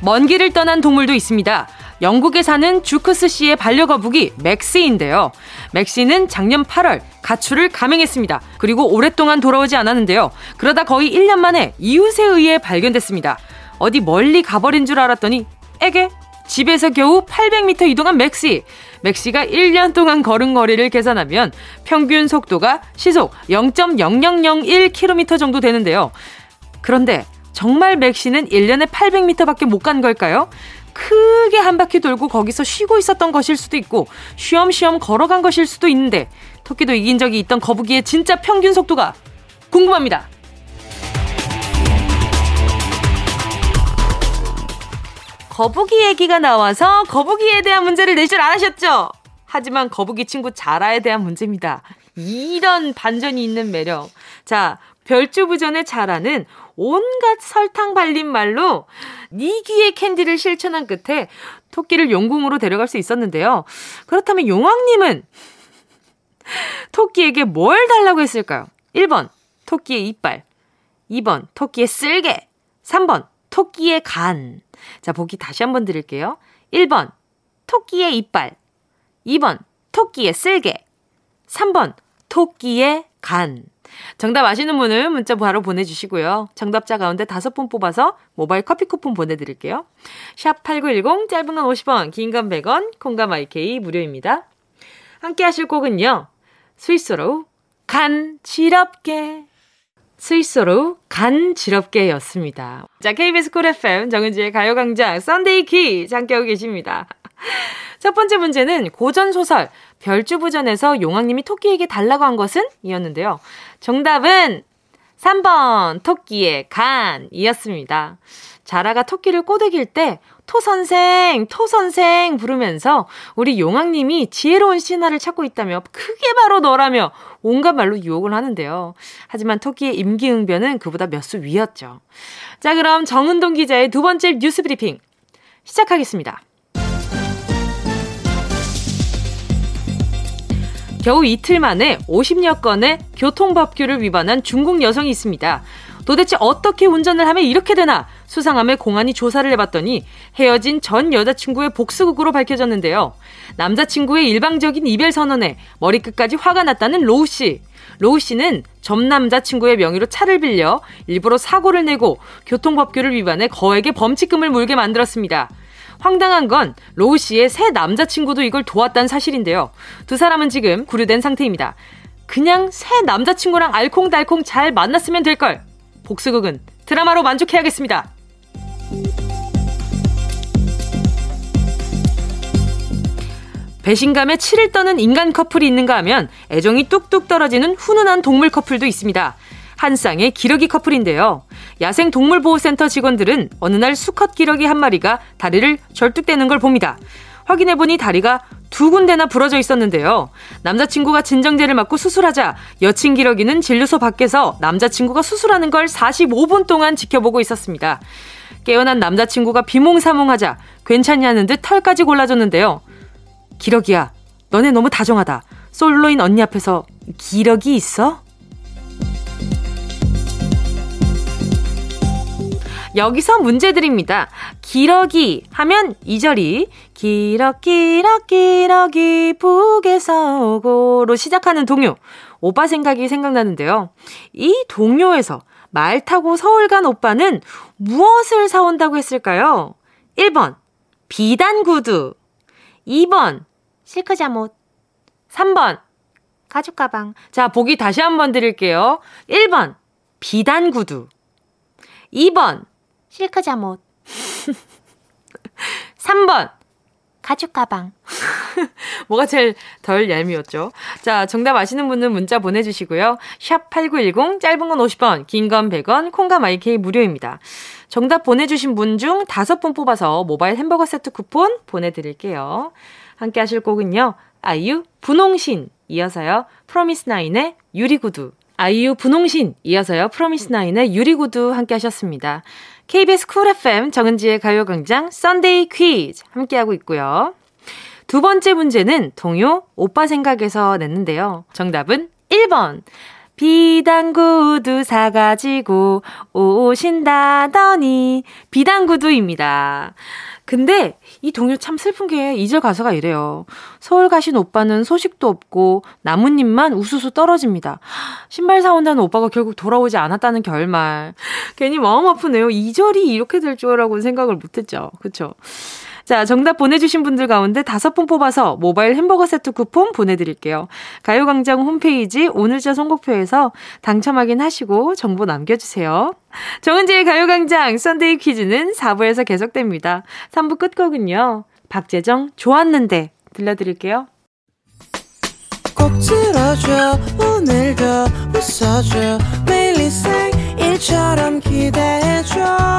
먼 길을 떠난 동물도 있습니다. 영국에 사는 주크스 씨의 반려거북이 맥시인데요. 맥시는 작년 8월 가출을 감행했습니다. 그리고 오랫동안 돌아오지 않았는데요. 그러다 거의 1년 만에 이웃에 의해 발견됐습니다. 어디 멀리 가버린 줄 알았더니 에게 집에서 겨우 800m 이동한 맥시. 맥시가 1년 동안 걸은 거리를 계산하면 평균 속도가 시속 0.0001km 정도 되는데요. 그런데 정말 맥시는 1년에 800m밖에 못 간 걸까요? 크게 한 바퀴 돌고 거기서 쉬고 있었던 것일 수도 있고 쉬엄쉬엄 걸어간 것일 수도 있는데 토끼도 이긴 적이 있던 거북이의 진짜 평균 속도가 궁금합니다. 거북이 얘기가 나와서 거북이에 대한 문제를 낼 줄 알으셨죠? 하지만 거북이 친구 자라에 대한 문제입니다. 이런 반전이 있는 매력. 자, 별주부전의 자라는 온갖 설탕 발린 말로 니 귀의 캔디를 실천한 끝에 토끼를 용궁으로 데려갈 수 있었는데요. 그렇다면 용왕님은 토끼에게 뭘 달라고 했을까요? 1번, 토끼의 이빨. 2번, 토끼의 쓸개. 3번, 토끼의 간. 자, 보기 다시 한번 드릴게요. 1번, 토끼의 이빨. 2번, 토끼의 쓸개. 3번, 토끼의 간. 정답 아시는 분은 문자 바로 보내주시고요. 정답자 가운데 다섯 분 뽑아서 모바일 커피 쿠폰 보내드릴게요. 샵 8910, 짧은 건 50원, 긴 건 100원, 콩과 my K 무료입니다. 함께 하실 곡은요. 스윗소로우 간지럽게 스윗소로우 간지럽게 였습니다. 자, KBS Cool FM 정은지의 가요광장 Sunday 퀴즈 함께하고 계십니다. (laughs) 첫 번째 문제는 고전소설 별주부전에서 용왕님이 토끼에게 달라고 한 것은? 이었는데요. 정답은 3번 토끼의 간이었습니다. 자라가 토끼를 꼬드길 때 토선생, 토선생 부르면서 우리 용왕님이 지혜로운 신하를 찾고 있다며 크게 바로 너라며 온갖 말로 유혹을 하는데요. 하지만 토끼의 임기응변은 그보다 몇 수 위였죠. 자, 그럼 정은동 기자의 두 번째 뉴스 브리핑 시작하겠습니다. 겨우 이틀 만에 50여 건의 교통법규를 위반한 중국 여성이 있습니다. 도대체 어떻게 운전을 하면 이렇게 되나 수상함에 공안이 조사를 해봤더니 헤어진 전 여자친구의 복수극으로 밝혀졌는데요. 남자친구의 일방적인 이별 선언에 머리끝까지 화가 났다는 로우 씨. 로우 씨는 전 남자친구의 명의로 차를 빌려 일부러 사고를 내고 교통법규를 위반해 거액의 범칙금을 물게 만들었습니다. 황당한 건 로우 씨의 새 남자친구도 이걸 도왔다는 사실인데요. 두 사람은 지금 구류된 상태입니다. 그냥 새 남자친구랑 알콩달콩 잘 만났으면 될걸. 복수극은 드라마로 만족해야겠습니다. 배신감에 치를 떠는 인간 커플이 있는가 하면 애정이 뚝뚝 떨어지는 훈훈한 동물 커플도 있습니다. 한 쌍의 기러기 커플인데요. 야생 동물보호센터 직원들은 어느 날 수컷 기러기 한 마리가 다리를 절뚝대는 걸 봅니다. 확인해보니 다리가 두 군데나 부러져 있었는데요. 남자친구가 진정제를 맞고 수술하자 여친 기러기는 진료소 밖에서 남자친구가 수술하는 걸 45분 동안 지켜보고 있었습니다. 깨어난 남자친구가 비몽사몽하자 괜찮냐는 듯 털까지 골라줬는데요. 기러기야, 너네 너무 다정하다. 솔로인 언니 앞에서 기러기 있어? 여기서 문제 드립니다. 기러기 하면 이절이 기러기러기러기 북에서 오고로 시작하는 동요. 오빠 생각이 생각나는데요. 이 동요에서 말 타고 서울 간 오빠는 무엇을 사온다고 했을까요? 1번 비단 구두 2번 실크 잠옷 3번 가죽 가방 자 보기 다시 한번 드릴게요. 1번 비단 구두 2번 실크 잠옷. (laughs) 3번. 가죽 가방. (laughs) 뭐가 제일 덜 얄미웠죠? 자, 정답 아시는 분은 문자 보내주시고요. 샵 8910, 짧은 건 50원, 긴 건 100원, 콩과 마이케이 무료입니다. 정답 보내주신 분 중 다섯 분 뽑아서 모바일 햄버거 세트 쿠폰 보내드릴게요. 함께 하실 곡은요. 아이유, 분홍신, 이어서요. 프로미스나인의 유리구두. 아이유, 분홍신, 이어서요. 프로미스나인의 유리구두 함께 하셨습니다. KBS Cool FM 정은지의 가요광장 Sunday 퀴즈 함께하고 있고요. 두 번째 문제는 동요 오빠 생각에서 냈는데요. 정답은 1번. 비단구두 사가지고 오신다더니 비단구두입니다. 근데 이 동요 참 슬픈 게 2절 가사가 이래요. 서울 가신 오빠는 소식도 없고 나뭇잎만 우수수 떨어집니다. 신발 사온다는 오빠가 결국 돌아오지 않았다는 결말. 괜히 마음 아프네요. 2절이 이렇게 될 줄이라고는 생각을 못했죠. 그쵸? 자, 정답 보내주신 분들 가운데 다섯 분 뽑아서 모바일 햄버거 세트 쿠폰 보내드릴게요. 가요광장 홈페이지 오늘자 선곡표에서 당첨 확인하시고 정보 남겨주세요. 정은지의 가요광장 썬데이 퀴즈는 4부에서 계속됩니다. 3부 끝곡은요. 박재정 좋았는데 들려드릴게요. 꼭 들어줘 오늘도 웃어줘 매일 일처럼 기대해줘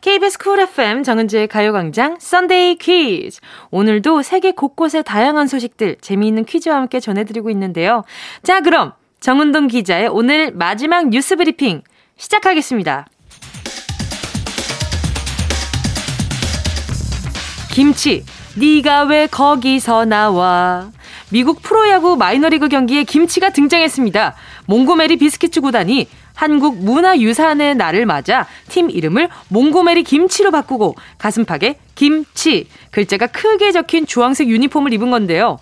KBS Cool FM 정은지의 가요광장 Sunday 퀴즈. 오늘도 세계 곳곳의 다양한 소식들 재미있는 퀴즈와 함께 전해드리고 있는데요. 자, 그럼 정은동 기자의 오늘 마지막 뉴스 브리핑 시작하겠습니다. 김치, 네가 왜 거기서 나와? 미국 프로야구 마이너리그 경기에 김치가 등장했습니다. 몽고메리 비스키츠 구단이 한국 문화유산의 날을 맞아 팀 이름을 몽고메리 김치로 바꾸고 가슴팍에 김치 글자가 크게 적힌 주황색 유니폼을 입은 건데요.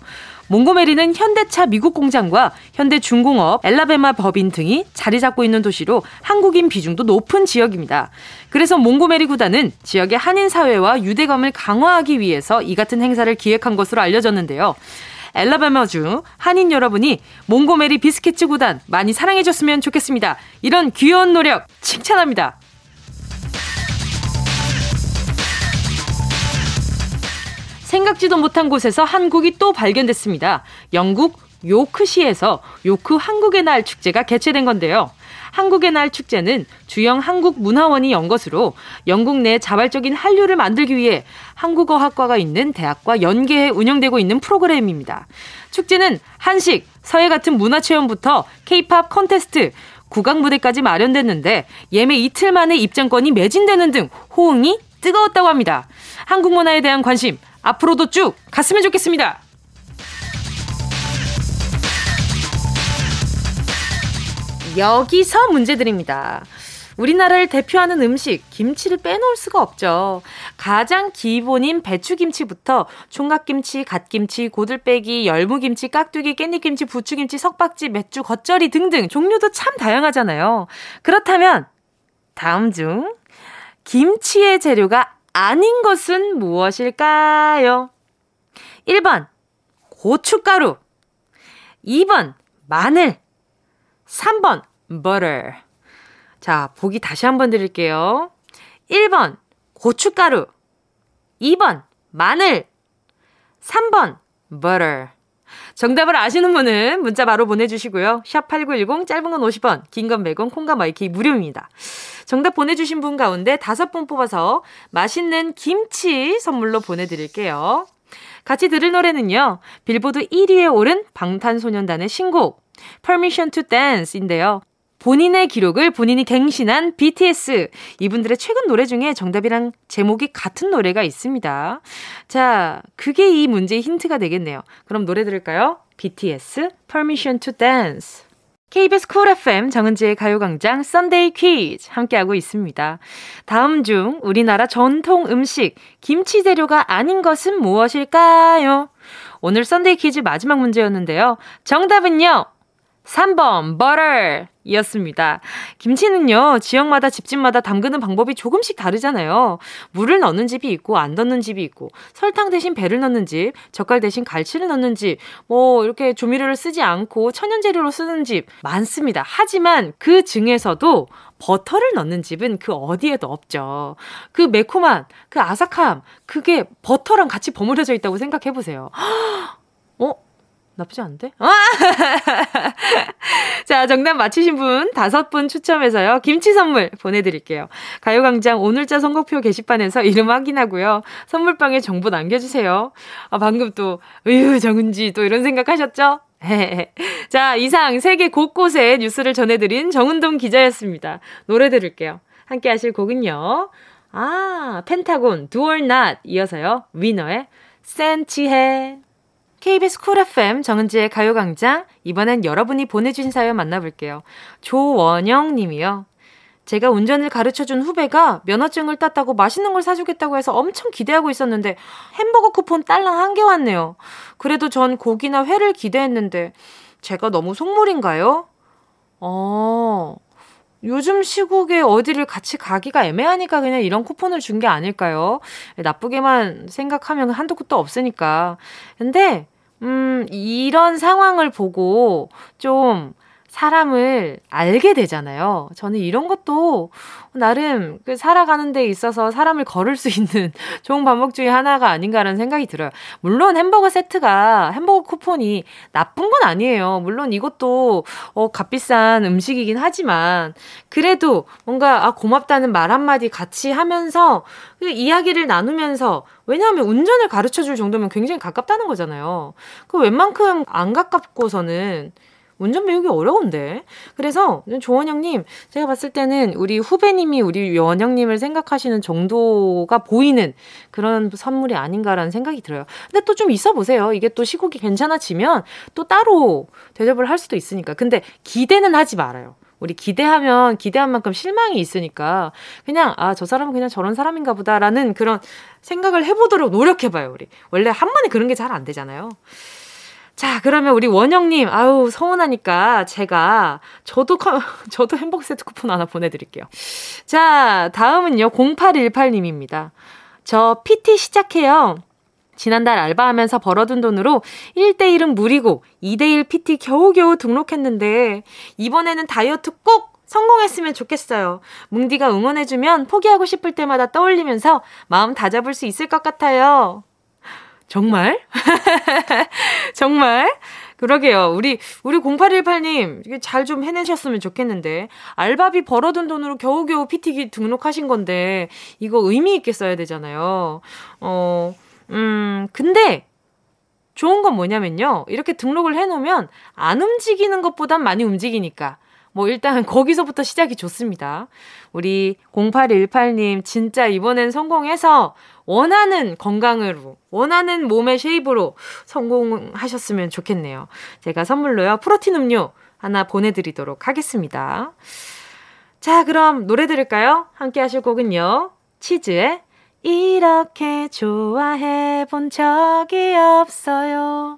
몽고메리는 현대차 미국 공장과 현대중공업, 엘라베마 법인 등이 자리 잡고 있는 도시로 한국인 비중도 높은 지역입니다. 그래서 몽고메리 구단은 지역의 한인 사회와 유대감을 강화하기 위해서 이 같은 행사를 기획한 것으로 알려졌는데요. 엘라베마주 한인 여러분이 몽고메리 비스케츠 구단 많이 사랑해줬으면 좋겠습니다. 이런 귀여운 노력 칭찬합니다. 생각지도 못한 곳에서 한국이 또 발견됐습니다. 영국 요크시에서 요크 한국의 날 축제가 개최된 건데요. 한국의 날 축제는 주영 한국문화원이 연 것으로 영국 내 자발적인 한류를 만들기 위해 한국어학과가 있는 대학과 연계해 운영되고 있는 프로그램입니다. 축제는 한식, 서예 같은 문화체험부터 케이팝 컨테스트, 국악 무대까지 마련됐는데 예매 이틀 만에 입장권이 매진되는 등 호응이 뜨거웠다고 합니다. 한국 문화에 대한 관심 앞으로도 쭉 갔으면 좋겠습니다. 여기서 문제 드립니다. 우리나라를 대표하는 음식, 김치를 빼놓을 수가 없죠. 가장 기본인 배추김치부터 총각김치, 갓김치, 고들빼기, 열무김치, 깍두기, 깻잎김치, 부추김치, 석박지, 맥주, 겉절이 등등 종류도 참 다양하잖아요. 그렇다면 다음 중 김치의 재료가 아닌 것은 무엇일까요? 1번 고춧가루 2번 마늘 3번 버터 자, 보기 다시 한번 드릴게요. 1번 고춧가루 2번 마늘 3번 버터 정답을 아시는 분은 문자 바로 보내주시고요. 샵8910 짧은 건 50원, 긴 건 100원, 콩과 my K 무료입니다. 정답 보내주신 분 가운데 다섯 분 뽑아서 맛있는 김치 선물로 보내드릴게요. 같이 들을 노래는요. 빌보드 1위에 오른 방탄소년단의 신곡 Permission to Dance인데요. 본인의 기록을 본인이 갱신한 BTS. 이분들의 최근 노래 중에 정답이랑 제목이 같은 노래가 있습니다. 자, 그게 이 문제의 힌트가 되겠네요. 그럼 노래 들을까요? BTS Permission to Dance. KBS Cool FM 정은지의 가요광장 Sunday 퀴즈 함께하고 있습니다. 다음 중 우리나라 전통 음식 김치 재료가 아닌 것은 무엇일까요? 오늘 Sunday 퀴즈 마지막 문제였는데요. 정답은요. 3번 버터 이었습니다. 김치는요, 지역마다 집집마다 담그는 방법이 조금씩 다르잖아요. 물을 넣는 집이 있고, 안 넣는 집이 있고, 설탕 대신 배를 넣는 집, 젓갈 대신 갈치를 넣는 집, 뭐, 이렇게 조미료를 쓰지 않고 천연재료로 쓰는 집 많습니다. 하지만 그 중에서도 버터를 넣는 집은 그 어디에도 없죠. 그 매콤한, 그 아삭함, 그게 버터랑 같이 버무려져 있다고 생각해 보세요. 어? 나쁘지 않은데? 아! (laughs) 자, 정답 맞히신 분 다섯 분 추첨해서요. 김치 선물 보내드릴게요. 가요광장 오늘자 선곡표 게시판에서 이름 확인하고요. 선물방에 정보 남겨주세요. 아, 방금 또, 으유, 정은지 또 이런 생각 하셨죠? (laughs) 자, 이상 세계 곳곳에 뉴스를 전해드린 정은동 기자였습니다. 노래 들을게요. 함께 하실 곡은요. 아, 펜타곤, Not 이어서요. 위너의 센치해. KBS 쿨 FM 정은지의 가요광장 이번엔 여러분이 보내주신 사연 만나볼게요. 조원영 님이요. 제가 운전을 가르쳐준 후배가 면허증을 땄다고 맛있는 걸 사주겠다고 해서 엄청 기대하고 있었는데 햄버거 쿠폰 딸랑 한 개 왔네요. 그래도 전 고기나 회를 기대했는데 제가 너무 속물인가요? 어, 요즘 시국에 어디를 같이 가기가 애매하니까 그냥 이런 쿠폰을 준 게 아닐까요? 나쁘게만 생각하면 한도 끝도 없으니까. 근데, 음, 이런 상황을 보고 좀 사람을 알게 되잖아요. 저는 이런 것도 나름 그 살아가는 데 있어서 사람을 걸을 수 있는 (laughs) 좋은 방법 중에 하나가 아닌가라는 생각이 들어요. 물론 햄버거 세트가 햄버거 쿠폰이 나쁜 건 아니에요. 물론 이것도 어 값비싼 음식이긴 하지만 그래도 뭔가 아 고맙다는 말 한마디 같이 하면서 그 이야기를 나누면서 왜냐하면 운전을 가르쳐 줄 정도면 굉장히 가깝다는 거잖아요. 그 웬만큼 안 가깝고서는 운전 배우기 어려운데. 그래서 조원영님, 제가 봤을 때는 우리 후배님이 우리 원영님을 생각하시는 정도가 보이는 그런 선물이 아닌가라는 생각이 들어요. 근데 또 좀 있어 보세요. 이게 또 시국이 괜찮아지면 또 따로 대접을 할 수도 있으니까. 근데 기대는 하지 말아요. 우리 기대하면 기대한 만큼 실망이 있으니까 그냥 아 저 사람은 그냥 저런 사람인가 보다라는 그런 생각을 해보도록 노력해봐요 우리 원래 한 번에 그런 게 잘 안 되잖아요. 자, 그러면 우리 원영님, 아우, 서운하니까 제가, 저도, (laughs) 저도 햄버거 세트 쿠폰 하나 보내드릴게요. 자, 다음은요, 0818님입니다. 저 PT 시작해요. 지난달 알바하면서 벌어둔 돈으로 1대1은 무리고 2대1 PT 겨우겨우 등록했는데, 이번에는 다이어트 꼭 성공했으면 좋겠어요. 뭉디가 응원해주면 포기하고 싶을 때마다 떠올리면서 마음 다잡을 수 있을 것 같아요. 정말? (laughs) 정말? 그러게요. 우리, 우리 0818님, 잘 좀 해내셨으면 좋겠는데. 알바비 벌어둔 돈으로 겨우겨우 PT기 등록하신 건데, 이거 의미있게 써야 되잖아요. 어, 음, 근데, 좋은 건 뭐냐면요. 이렇게 등록을 해놓으면 안 움직이는 것보단 많이 움직이니까. 뭐 일단 (laughs) 거기서부터 시작이 좋습니다. 우리 0818님 진짜 이번엔 성공해서 원하는 건강으로, 원하는 몸의 쉐입으로 성공하셨으면 좋겠네요. 제가 선물로요, 프로틴 음료 하나 보내드리도록 하겠습니다. 자, 그럼 노래 들을까요? 함께 하실 곡은요, 치즈의 이렇게 좋아해 본 적이 없어요.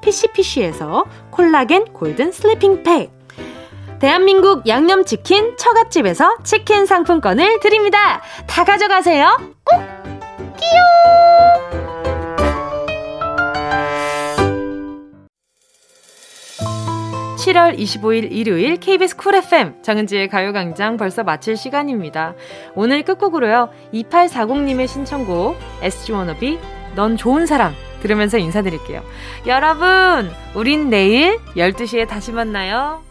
피시피시에서 콜라겐 golden sleeping 팩, 대한민국 양념치킨 처갓집에서 치킨 상품권을 드립니다. 다 가져가세요. 꼭! 끼용! 7월 25일 일요일 KBS 쿨 FM 정은지의 가요광장 벌써 마칠 시간입니다. 오늘 끝곡으로요. 2840님의 신청곡 SG 워너비 넌 좋은 사람 들으면서 인사드릴게요. 여러분, 우린 내일 12시에 다시 만나요.